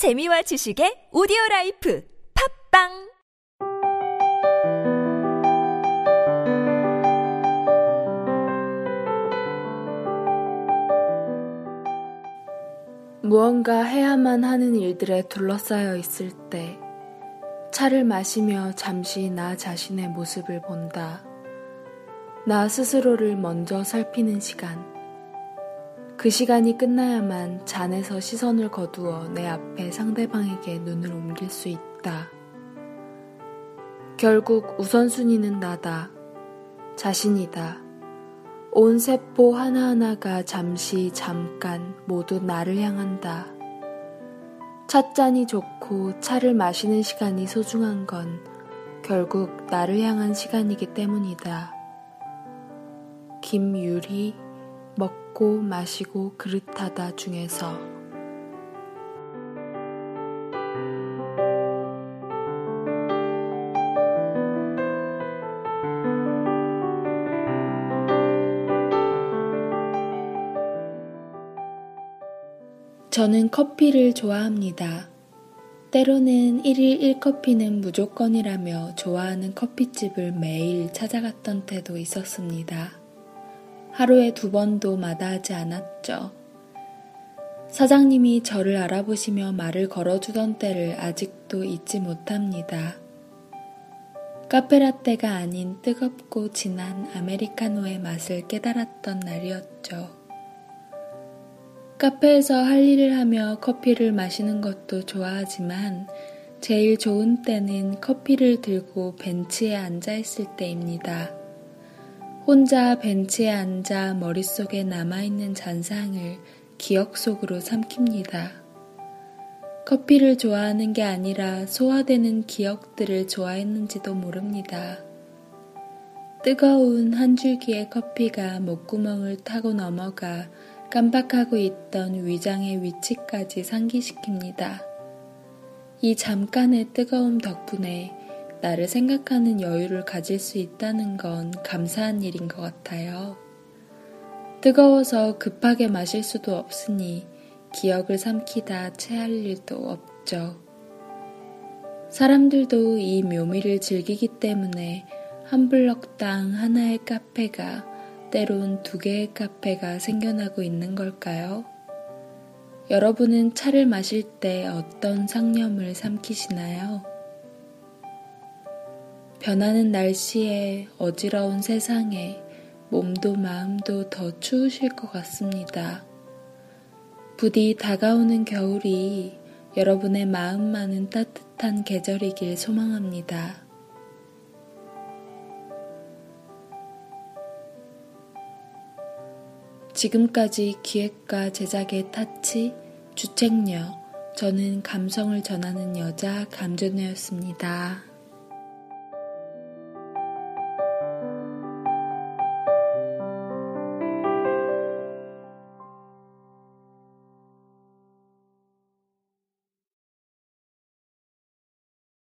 재미와 지식의 오디오 라이프 팝빵 무언가 해야만 하는 일들에 둘러싸여 있을 때 차를 마시며 잠시 나 자신의 모습을 본다. 나 스스로를 먼저 살피는 시간. 그 시간이 끝나야만 잔에서 시선을 거두어 내 앞에 상대방에게 눈을 옮길 수 있다. 결국 우선순위는 나다. 자신이다. 온 세포 하나하나가 잠시 잠깐 모두 나를 향한다. 찻잔이 좋고 차를 마시는 시간이 소중한 건 결국 나를 향한 시간이기 때문이다. 김유리 먹고 마시고 그릇하다 중에서 저는 커피를 좋아합니다. 때로는 1일 1커피는 무조건이라며 좋아하는 커피집을 매일 찾아갔던 때도 있었습니다. 하루에 두 번도 마다하지 않았죠. 사장님이 저를 알아보시며 말을 걸어주던 때를 아직도 잊지 못합니다. 카페라떼가 아닌 뜨겁고 진한 아메리카노의 맛을 깨달았던 날이었죠. 카페에서 할 일을 하며 커피를 마시는 것도 좋아하지만 제일 좋은 때는 커피를 들고 벤치에 앉아 있을 때입니다. 혼자 벤치에 앉아 머릿속에 남아있는 잔상을 기억 속으로 삼킵니다. 커피를 좋아하는 게 아니라 소화되는 기억들을 좋아했는지도 모릅니다. 뜨거운 한 줄기의 커피가 목구멍을 타고 넘어가 깜박하고 있던 위장의 위치까지 상기시킵니다. 이 잠깐의 뜨거움 덕분에 나를 생각하는 여유를 가질 수 있다는 건 감사한 일인 것 같아요. 뜨거워서 급하게 마실 수도 없으니 기억을 삼키다 체할 일도 없죠. 사람들도 이 묘미를 즐기기 때문에 한 블럭당 하나의 카페가 때론 두 개의 카페가 생겨나고 있는 걸까요? 여러분은 차를 마실 때 어떤 상념을 삼키시나요? 변하는 날씨에 어지러운 세상에 몸도 마음도 더 추우실 것 같습니다. 부디 다가오는 겨울이 여러분의 마음만은 따뜻한 계절이길 소망합니다. 지금까지 기획과 제작의 타치, 주책녀, 저는 감성을 전하는 여자 감전녀였습니다.